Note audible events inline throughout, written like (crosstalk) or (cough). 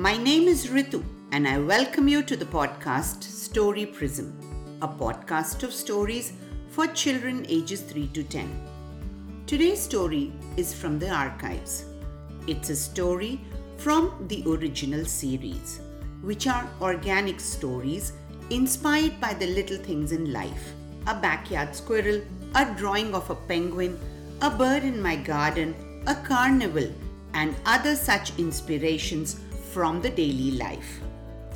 My name is Ritu, and I welcome you to the podcast Story Prism, a podcast of stories for children ages 3 to 10. Today's story is from the archives. It's a story from the original series, which are organic stories inspired by the little things in life a backyard squirrel, a drawing of a penguin, a bird in my garden, a carnival, and other such inspirations from the daily life.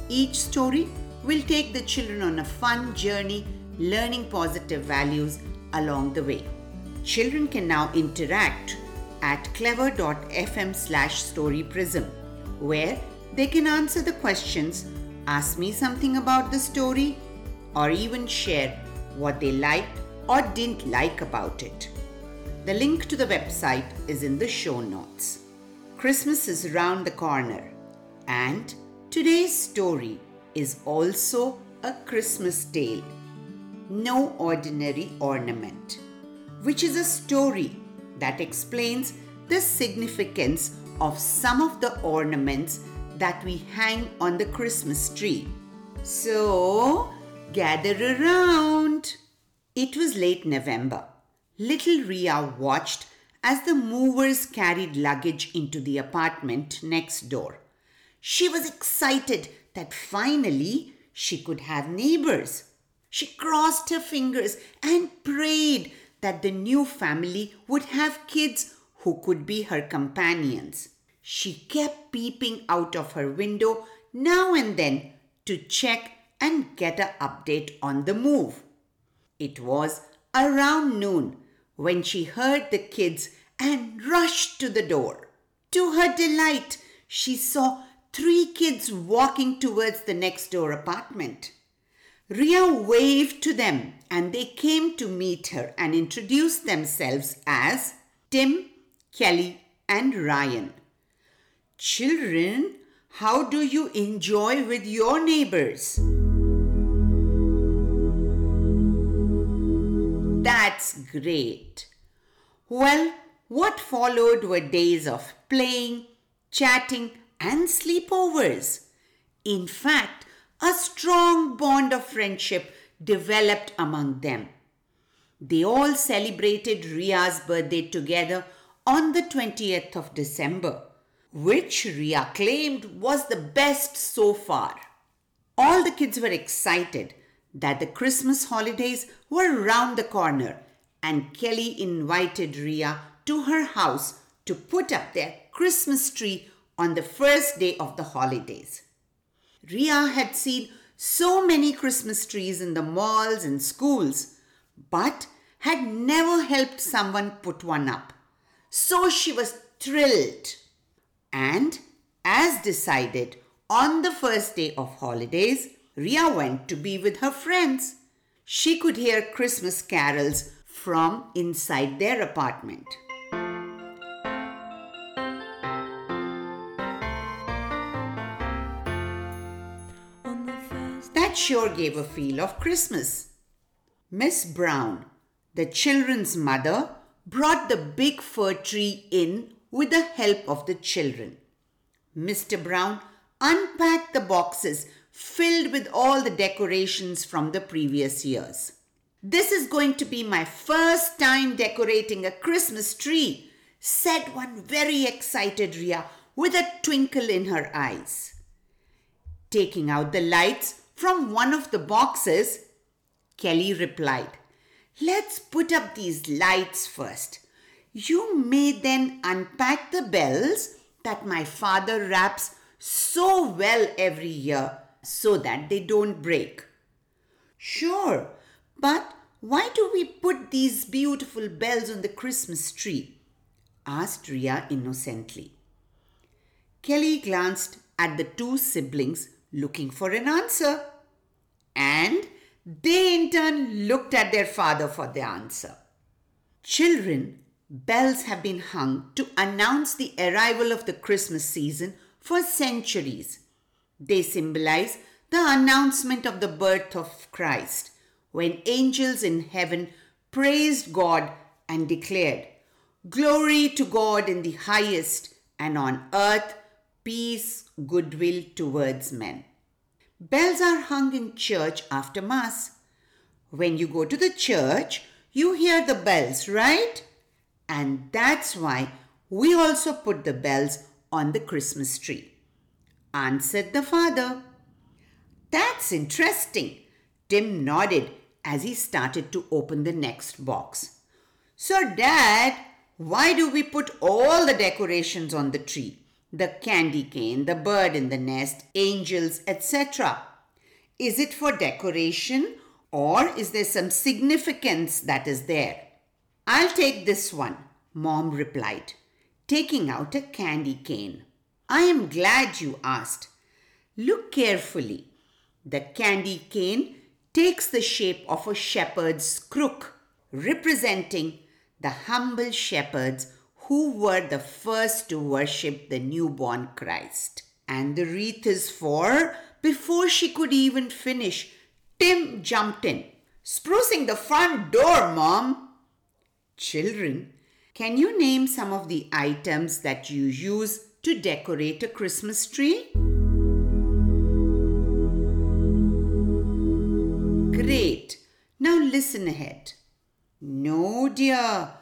Each story will take the children on a fun journey learning positive values along the way. Children can now interact at clever.fm slash storyprism where they can answer the questions, ask me something about the story, or even share what they liked or didn't like about it. The link to the website is in the show notes. Christmas is round the corner, and today's story is also a Christmas tale. No Ordinary Ornament, which is a story that explains the significance of some of the ornaments that we hang on the Christmas tree. So, gather around. It was late November. Little Ria watched as the movers carried luggage into the apartment next door. She was excited that finally she could have neighbors. She crossed her fingers and prayed that the new family would have kids who could be her companions. She kept peeping out of her window now and then to check and get an update on the move. It was around noon when she heard the kids and rushed to the door. To her delight, she saw three kids walking towards the next door apartment. Ria waved to them and they came to meet her and introduced themselves as Tim, Kelly, and Ryan. Children, how do you enjoy with your neighbors? That's great. Well, what followed were days of playing, chatting, and sleepovers. In fact, a strong bond of friendship developed among them. They all celebrated Ria's birthday together on the 20th of December, which Ria claimed was the best so far. All the kids were excited that the Christmas holidays were round the corner and Kelly invited Ria to her house to put up their Christmas tree on the first day of the holidays. Ria had seen so many Christmas trees in the malls and schools, but had never helped someone put one up. So she was thrilled. And as decided, on the first day of holidays, Ria went to be with her friends. She could hear Christmas carols from inside their apartment. Sure gave a feel of Christmas. Miss Brown, the children's mother, brought the big fir tree in with the help of the children. Mr. Brown unpacked the boxes filled with all the decorations from the previous years. This is going to be my first time decorating a Christmas tree, said one very excited Ria with a twinkle in her eyes. Taking out the lights from one of the boxes, Kelly replied, Let's put up these lights first. You may then unpack the bells that my father wraps so well every year so that they don't break. Sure, but why do we put these beautiful bells on the Christmas tree? asked Ria innocently. Kelly glanced at the two siblings looking for an answer. And they in turn looked at their father for the answer. Children, bells have been hung to announce the arrival of the Christmas season for centuries. They symbolize the announcement of the birth of Christ when angels in heaven praised God and declared, Glory to God in the highest, and on earth peace, goodwill towards men. Bells are hung in church after Mass. When you go to the church, you hear the bells, right? And that's why we also put the bells on the Christmas tree. Answered the father. That's interesting. Tim nodded as he started to open the next box. So, Dad, why do we put all the decorations on the tree? The candy cane, the bird in the nest, angels, etc. Is it for decoration or is there some significance that is there? I'll take this one, Mom replied, taking out a candy cane. I am glad you asked. Look carefully. The candy cane takes the shape of a shepherd's crook, representing the humble shepherds who were the first to worship the newborn Christ. And the wreath is for, before she could even finish, Tim jumped in. Sprucing the front door, Mom. Children, can you name some of the items that you use to decorate a Christmas tree? Great. Now listen ahead. No, dear.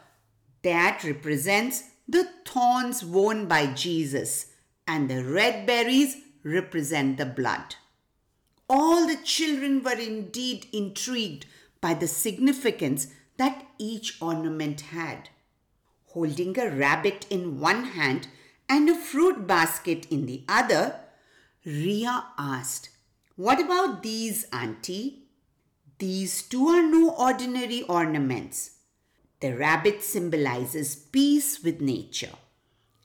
That represents the thorns worn by Jesus, and the red berries represent the blood. All the children were indeed intrigued by the significance that each ornament had. Holding a rabbit in one hand and a fruit basket in the other, Ria asked, What about these, Auntie? These two are no ordinary ornaments. The rabbit symbolizes peace with nature,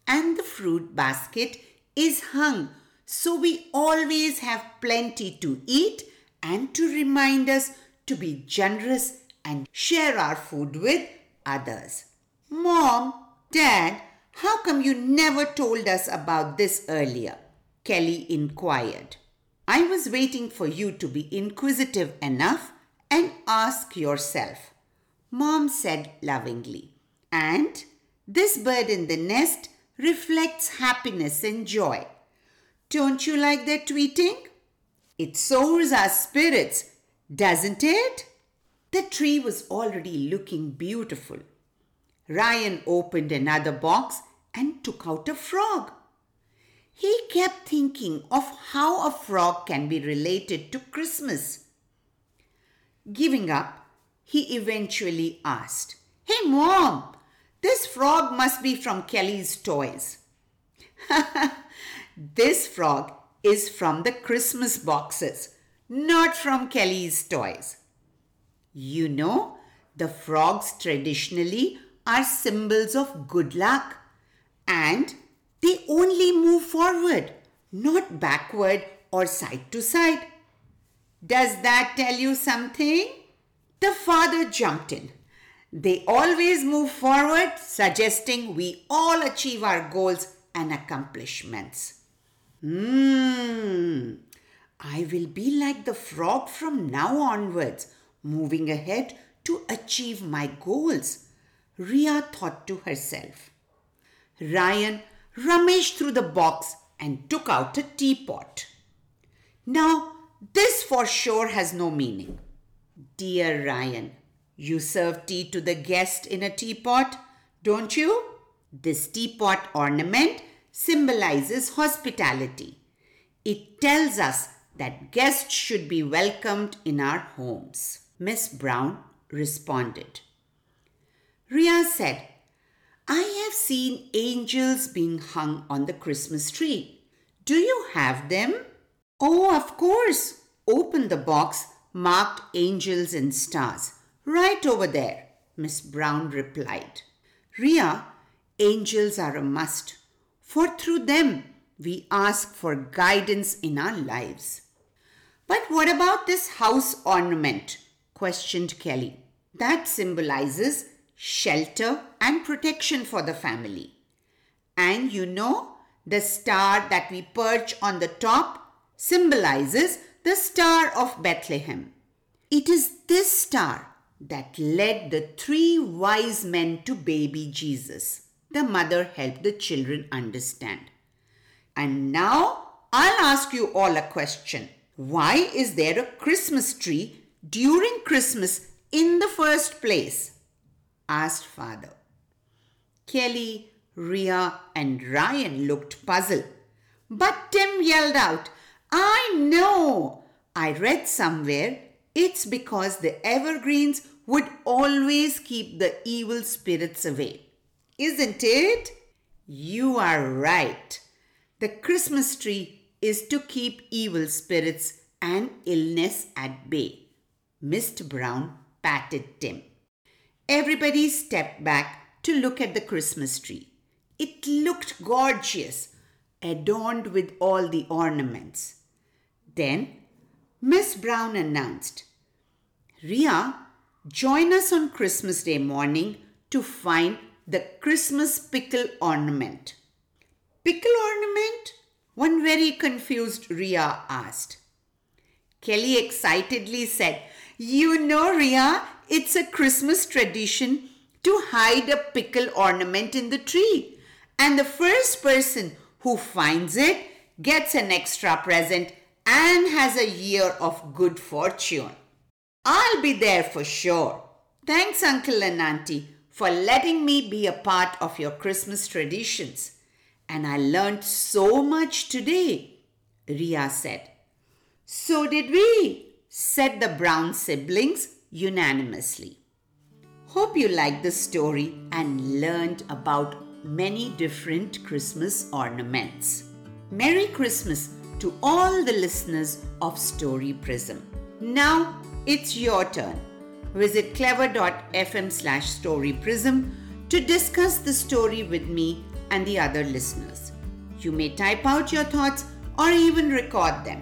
and the fruit basket is hung so we always have plenty to eat and to remind us to be generous and share our food with others. Mom, Dad, how come you never told us about this earlier? Kelly inquired. I was waiting for you to be inquisitive enough and ask yourself. Mom said lovingly. And this bird in the nest reflects happiness and joy. Don't you like their tweeting? It soars our spirits, doesn't it? The tree was already looking beautiful. Ryan opened another box and took out a frog. He kept thinking of how a frog can be related to Christmas. Giving up, he eventually asked, Hey, Mom, this frog must be from Kelly's toys. (laughs) this frog is from the Christmas boxes, not from Kelly's toys. You know, the frogs traditionally are symbols of good luck and they only move forward, not backward or side to side. Does that tell you something? The father jumped in. They always move forward, suggesting we all achieve our goals and accomplishments. Hmm, I will be like the frog from now onwards, moving ahead to achieve my goals, Ria thought to herself. Ryan rummaged through the box and took out a teapot. Now, this for sure has no meaning. Dear Ryan, you serve tea to the guest in a teapot, don't you? This teapot ornament symbolizes hospitality. It tells us that guests should be welcomed in our homes. Miss Brown responded. Ria said, I have seen angels being hung on the Christmas tree. Do you have them? Oh, of course. Open the box marked angels and stars. Right over there, Miss Brown replied. Ria, angels are a must, for through them we ask for guidance in our lives. But what about this house ornament? questioned Kelly. That symbolizes shelter and protection for the family. And you know, the star that we perch on the top symbolizes the Star of Bethlehem. It is this star that led the three wise men to baby Jesus. The mother helped the children understand. And now I'll ask you all a question. Why is there a Christmas tree during Christmas in the first place? asked father. Kelly, Ria, and Ryan looked puzzled. But Tim yelled out, I know! I read somewhere it's because the evergreens would always keep the evil spirits away. Isn't it? You are right. The Christmas tree is to keep evil spirits and illness at bay. Mr. Brown patted Tim. Everybody stepped back to look at the Christmas tree. It looked gorgeous, adorned with all the ornaments. Then Miss Brown announced, Ria, join us on Christmas Day morning to find the Christmas pickle ornament. Pickle ornament? One very confused Ria asked. Kelly excitedly said, You know, Ria, it's a Christmas tradition to hide a pickle ornament in the tree. And the first person who finds it gets an extra present and has a year of good fortune. I'll be there for sure. Thanks, Uncle and Auntie, for letting me be a part of your Christmas traditions. And I learned so much today, Ria said. So did we, said the Brown siblings unanimously. Hope you liked the story and learned about many different Christmas ornaments. Merry Christmas to all the listeners of Story Prism. Now it's your turn. Visit clever.fm slash storyprism to discuss the story with me and the other listeners. You may type out your thoughts or even record them.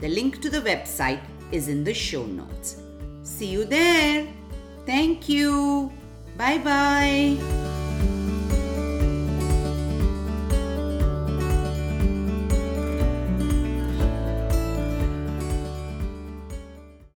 The link to the website is in the show notes. See you there. Thank you. Bye bye.